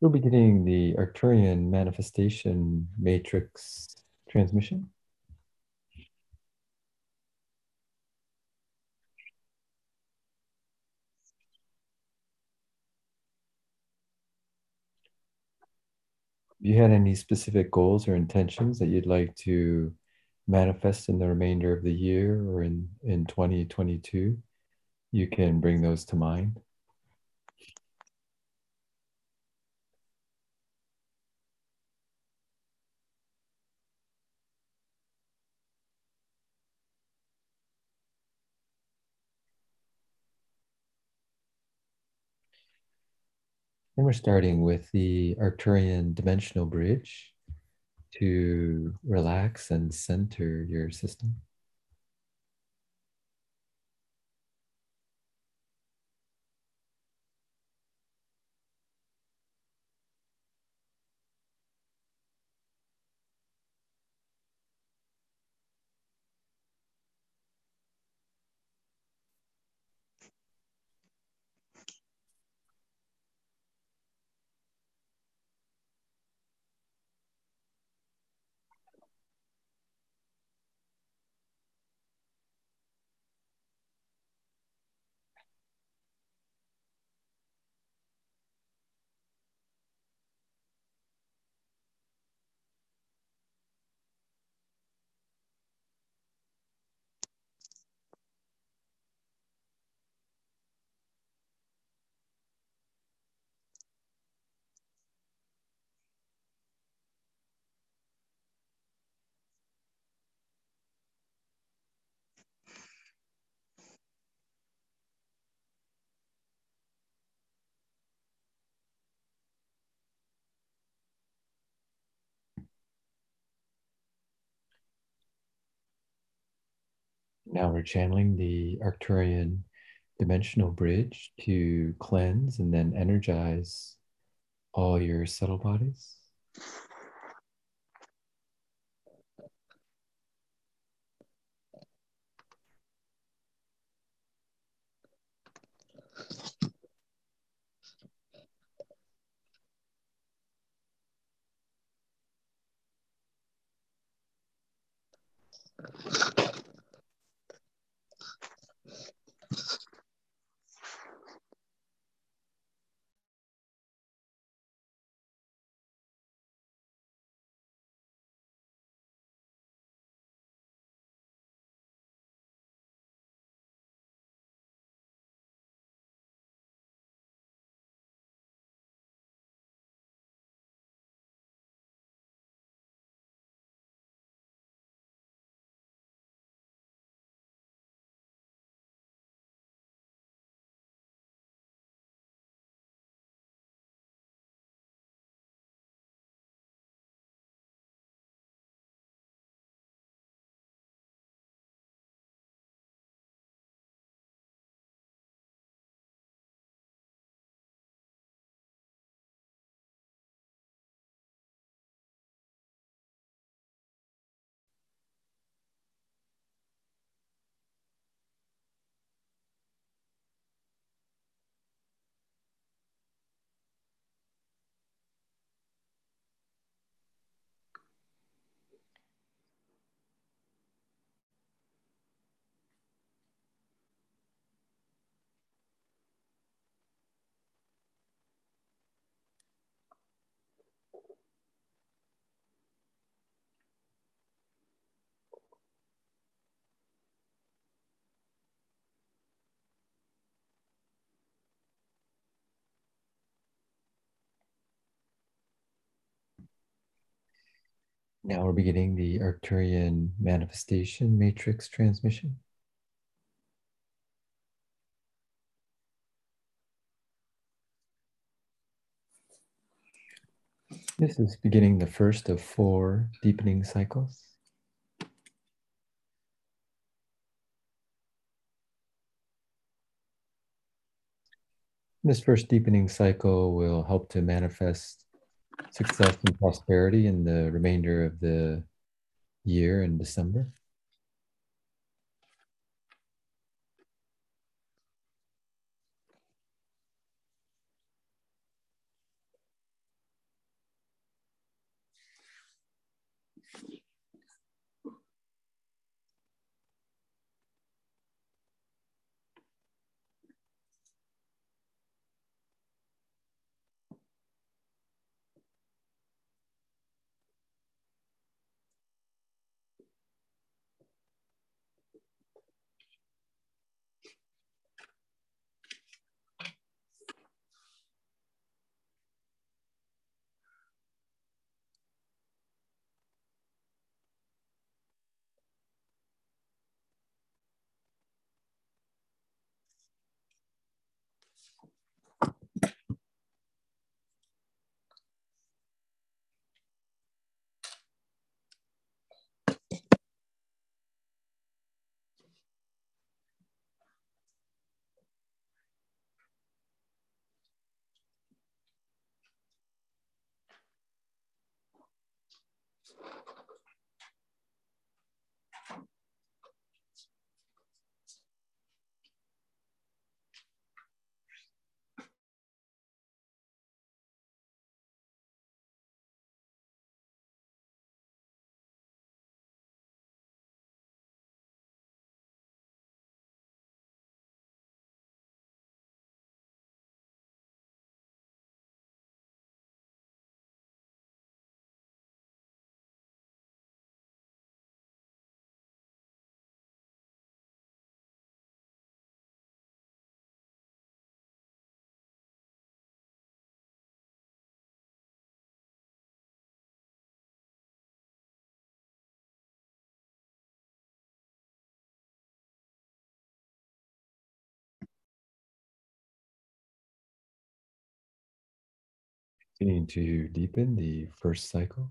We're beginning the Arcturian manifestation matrix transmission. You had any specific goals or intentions that you'd like to manifest in the remainder of the year or in, in 2022, you can bring those to mind. And we're starting with the Arcturian dimensional bridge to relax and center your system. Now we're channeling the Arcturian dimensional bridge to cleanse and then energize all your subtle bodies. Now we're beginning the Arcturian manifestation matrix transmission. This is beginning the first of four deepening cycles. This first deepening cycle will help to manifest success and prosperity in the remainder of the year in December. Continuing to deepen the first cycle.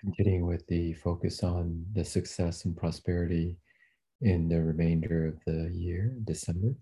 Continuing with the focus on the success and prosperity in the remainder of the year, December.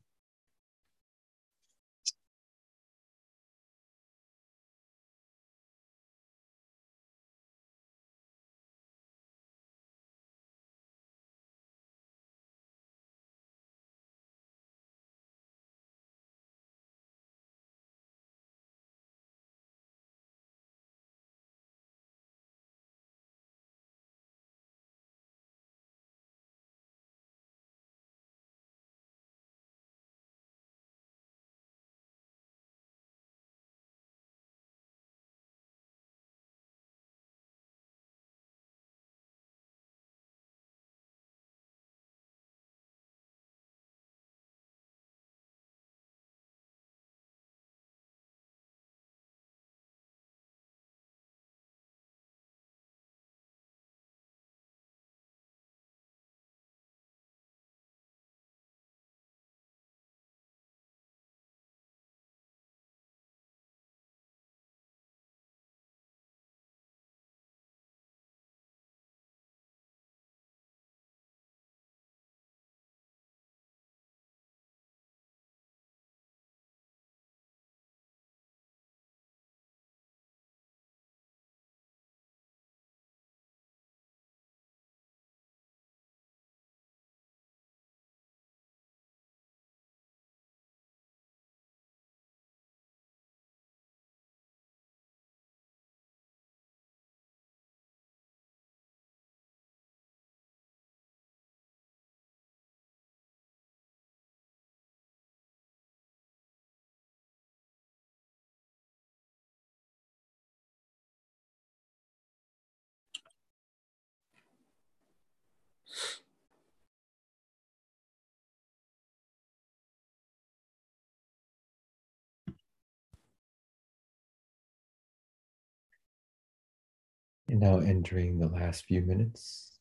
And now entering the last few minutes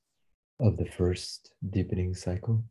of the first deepening cycle.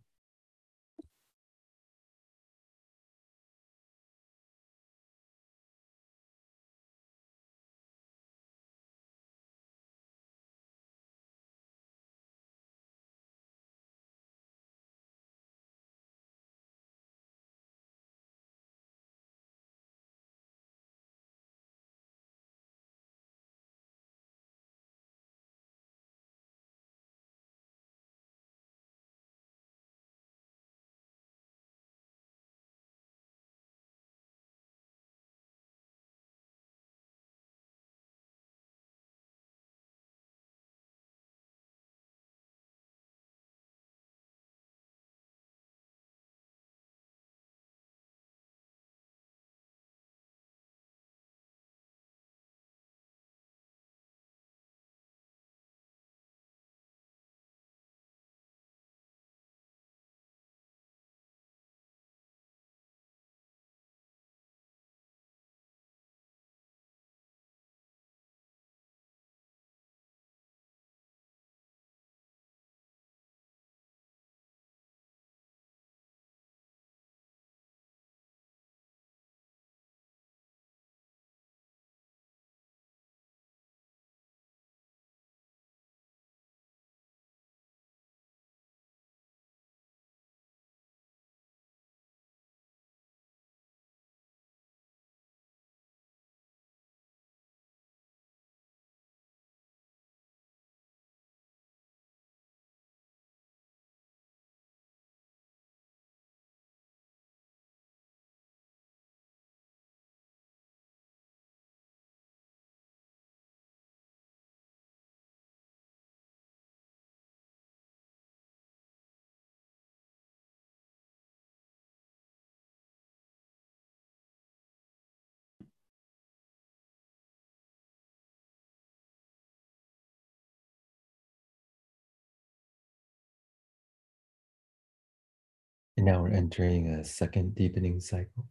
And now we're entering a second deepening cycle.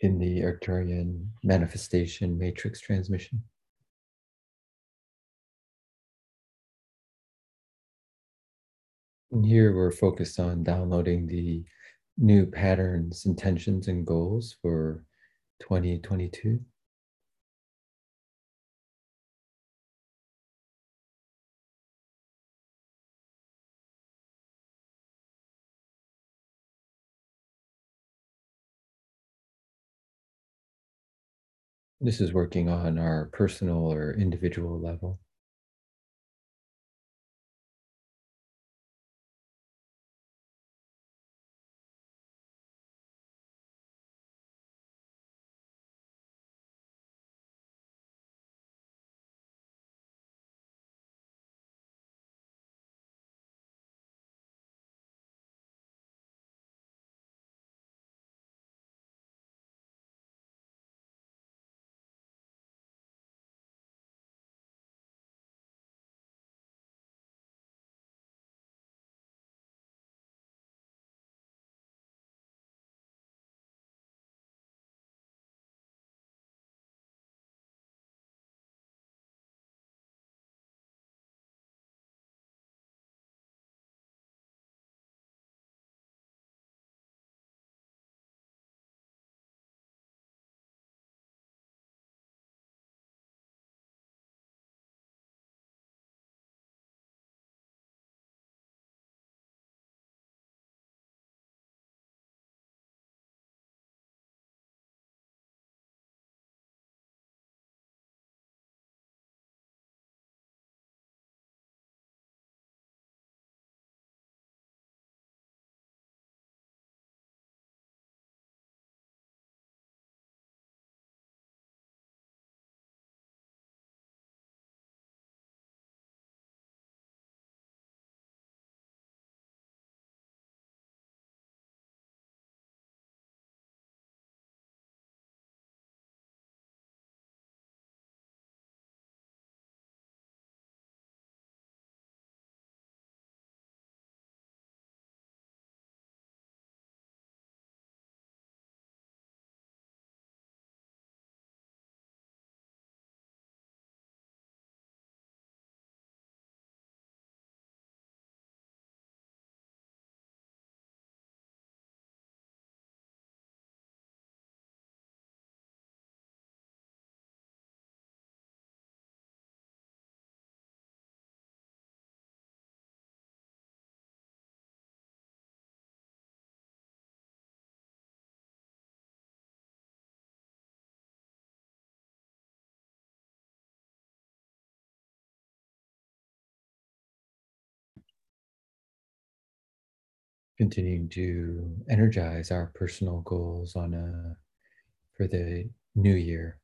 In the Arcturian manifestation matrix transmission. And here we're focused on downloading the new patterns, intentions, and goals for 2022. This is working on our personal or individual level. Continuing to energize our personal goals on a for the new year.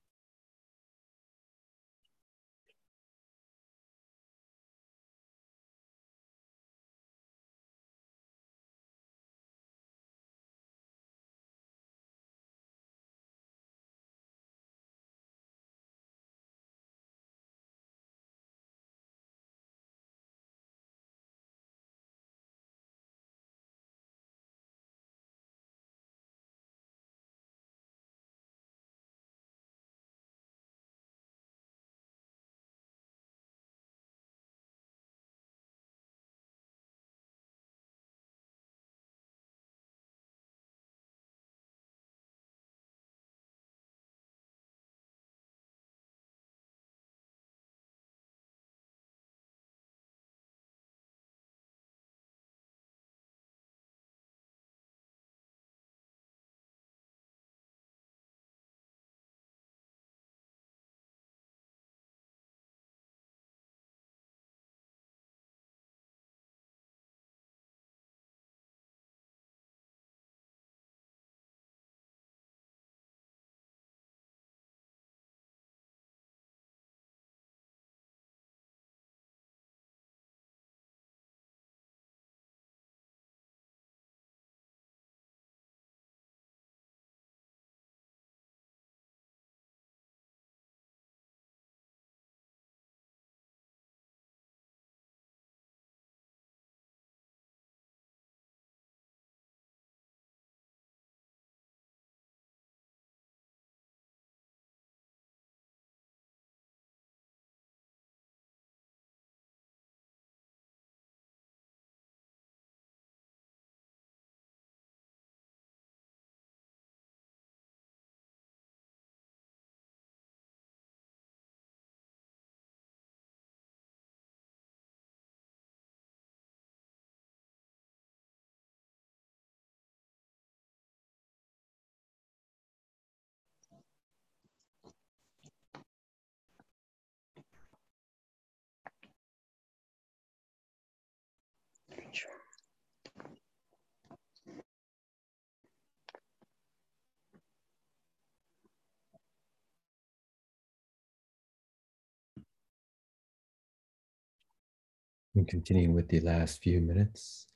And continuing with the last few minutes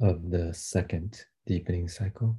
of the second deepening cycle.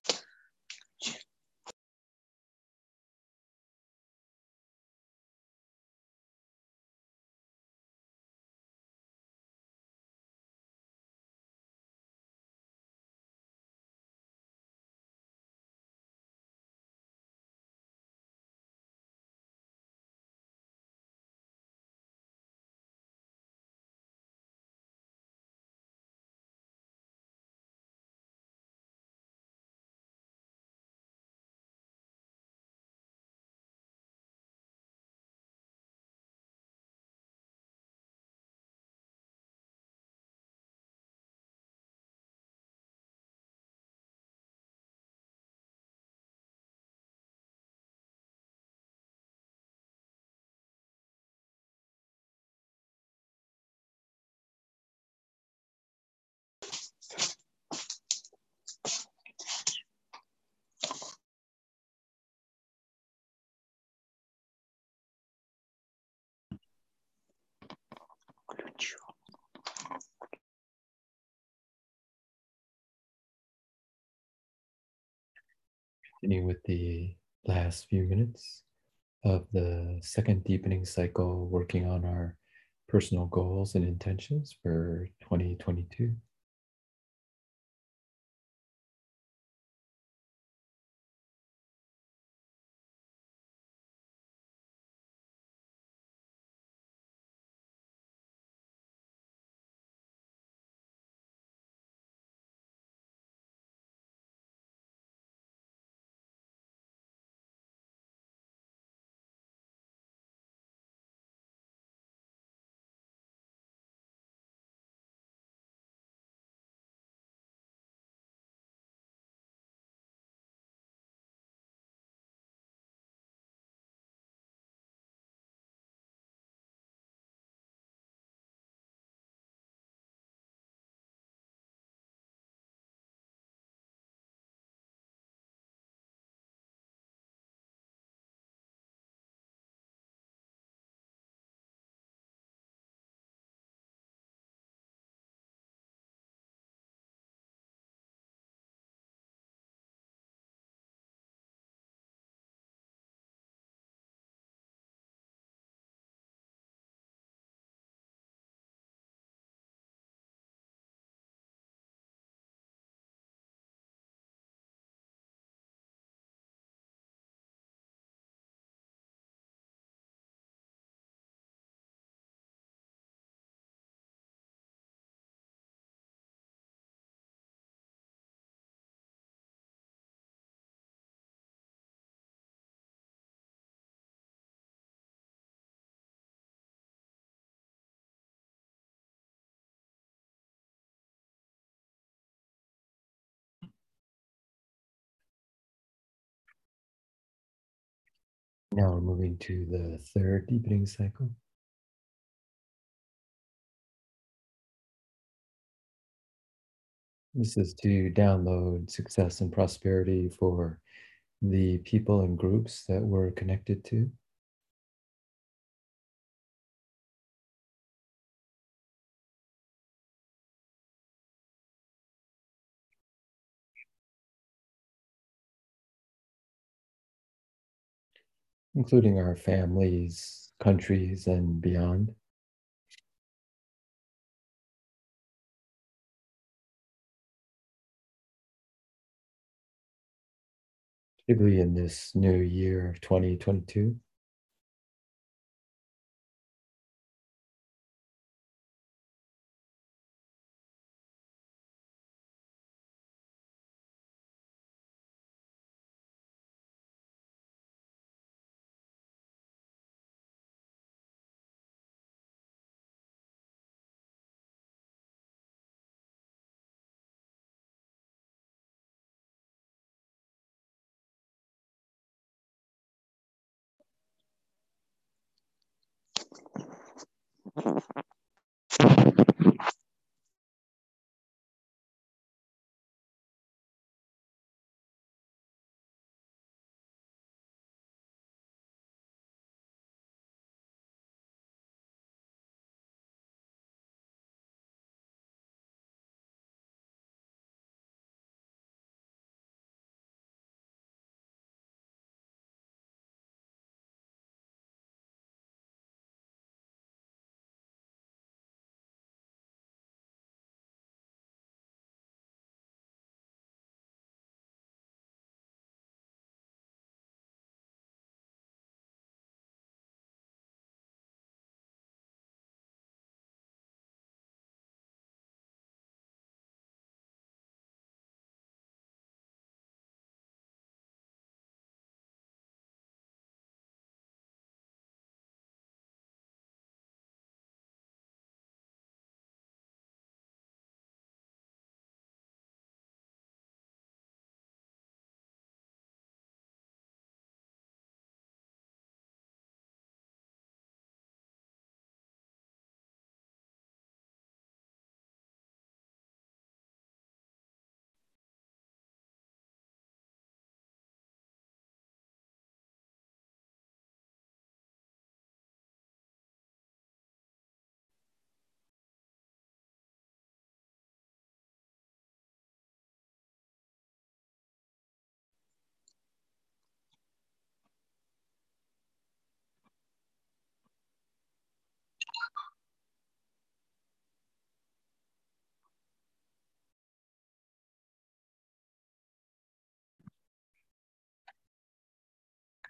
Continuing with the last few minutes of the second deepening cycle, working on our personal goals and intentions for 2022. Now we're moving to the third deepening cycle. This is to download success and prosperity for the people and groups that we're connected to. Including our families, countries, and beyond. Particularly in this new year of 2022.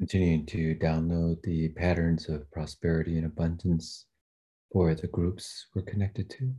Continuing to download the patterns of prosperity and abundance for the groups we're connected to.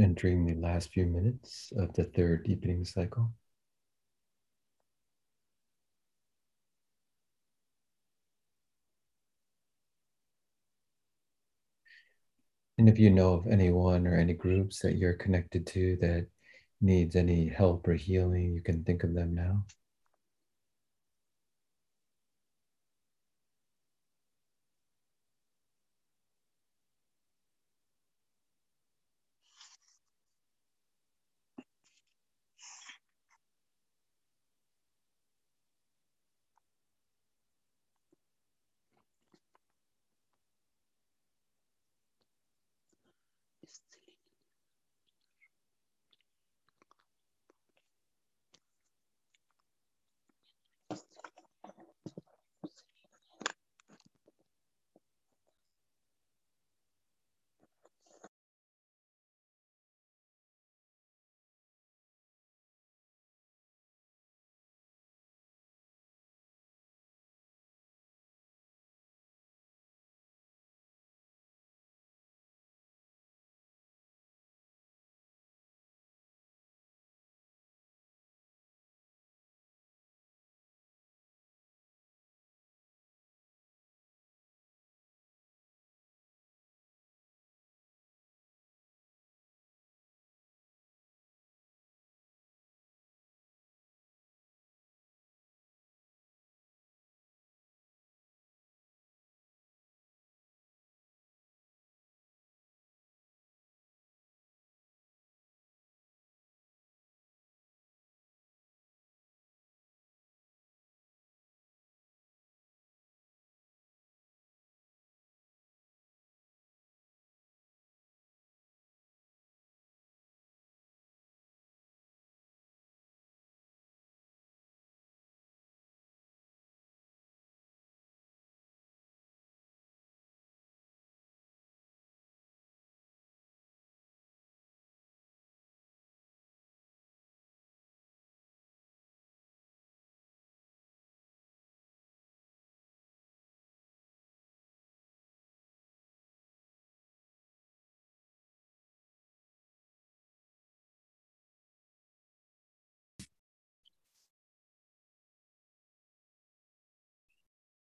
Entering the last few minutes of the third deepening cycle. And if you know of anyone or any groups that you're connected to that needs any help or healing, you can think of them now.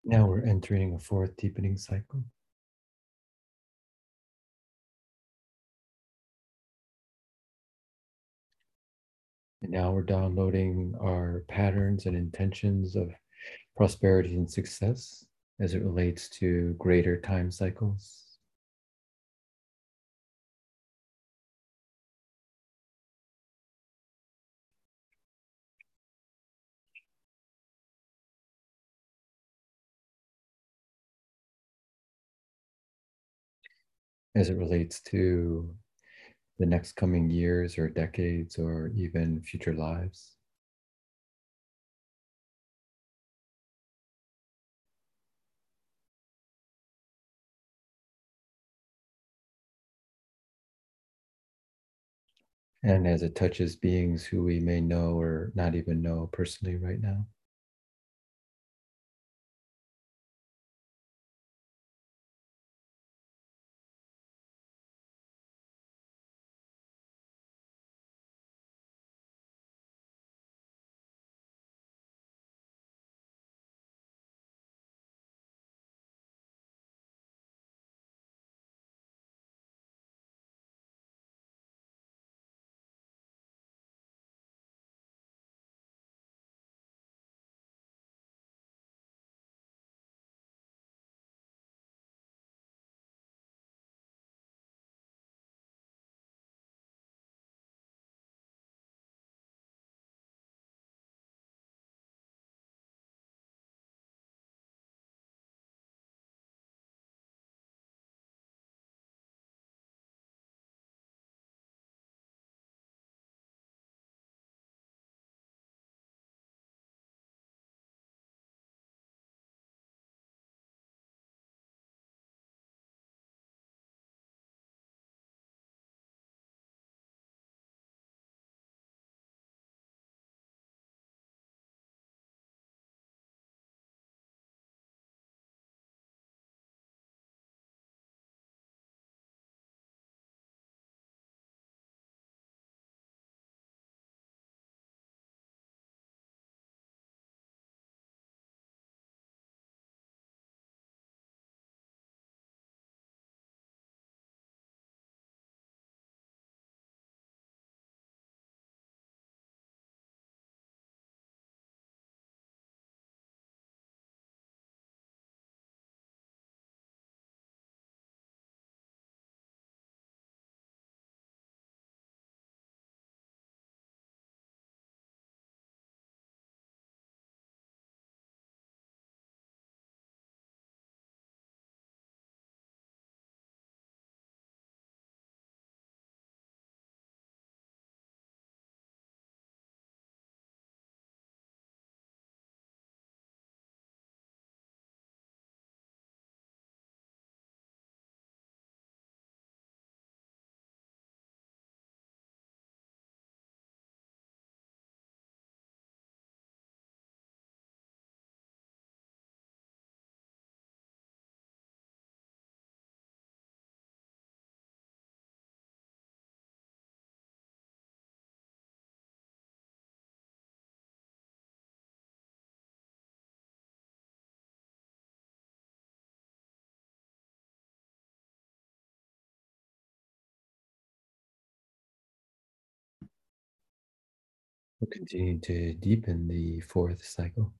Now we're entering a fourth deepening cycle. And now we're downloading our patterns and intentions of prosperity and success as it relates to greater time cycles. As it relates to the next coming years or decades or even future lives. And as it touches beings who we may know or not even know personally right now. We'll continue to deepen the fourth cycle.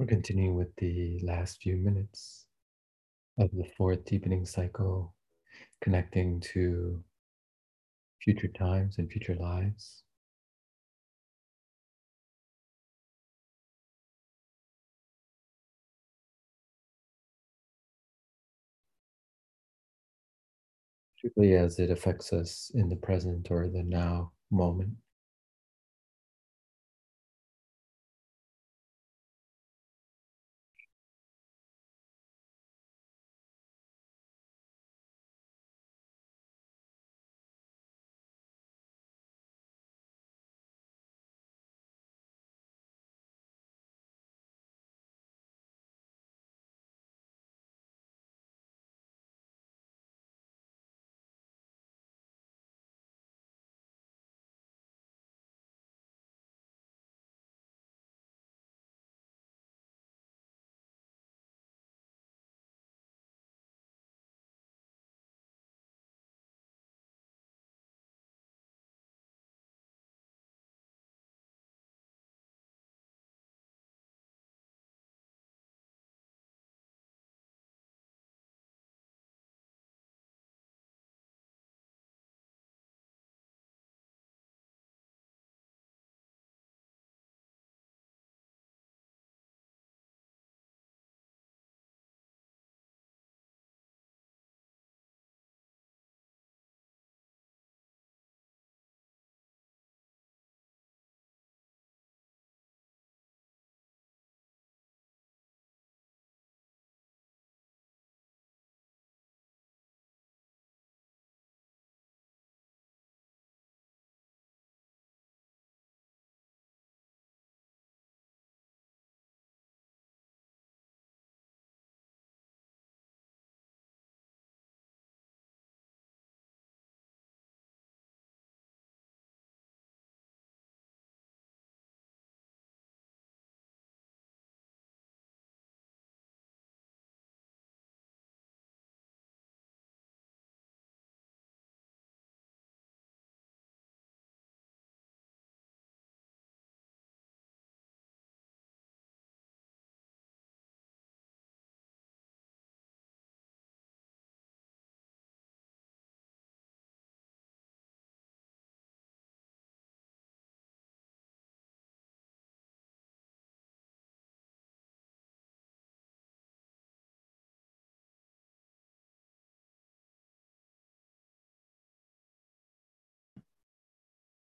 We're continuing with the last few minutes of the fourth deepening cycle, connecting to future times and future lives. Particularly as it affects us in the present or the now moment.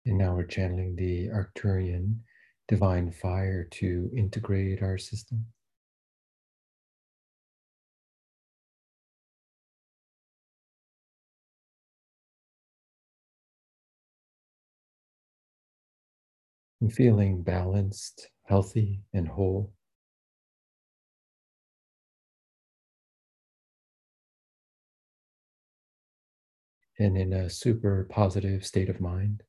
And now we're channeling the Arcturian divine fire to integrate our system. And feeling balanced, healthy, and whole. And in a super positive state of mind.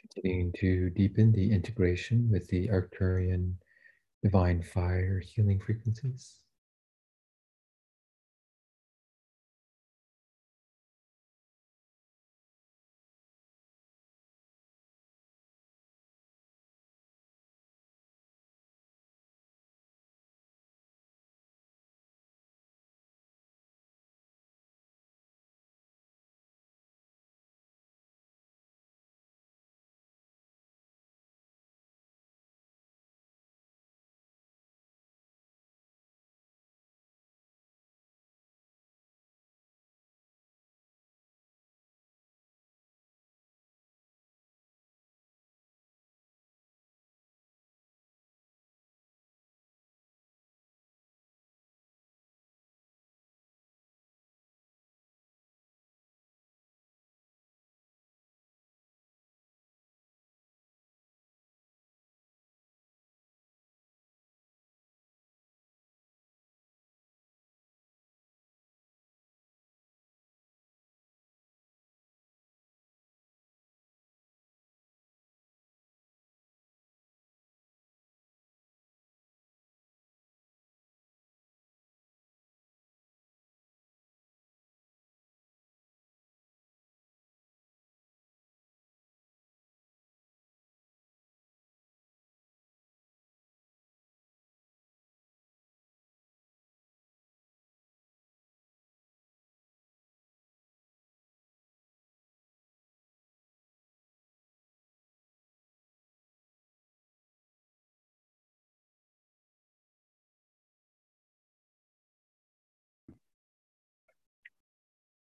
Continuing to deepen the integration with the Arcturian divine fire healing frequencies.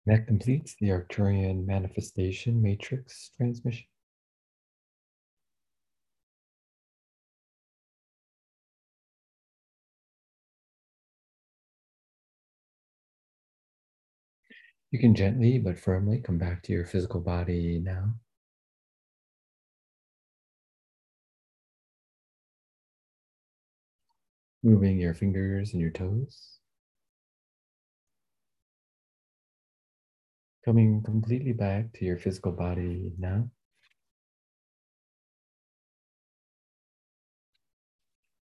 That completes the Arcturian manifestation matrix transmission. You can gently but firmly come back to your physical body now. Moving your fingers and your toes. Coming completely back to your physical body now.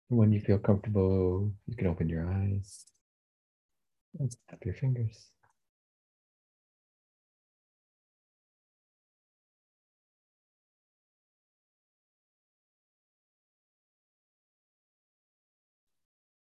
When you feel comfortable, you can open your eyes and snap your fingers.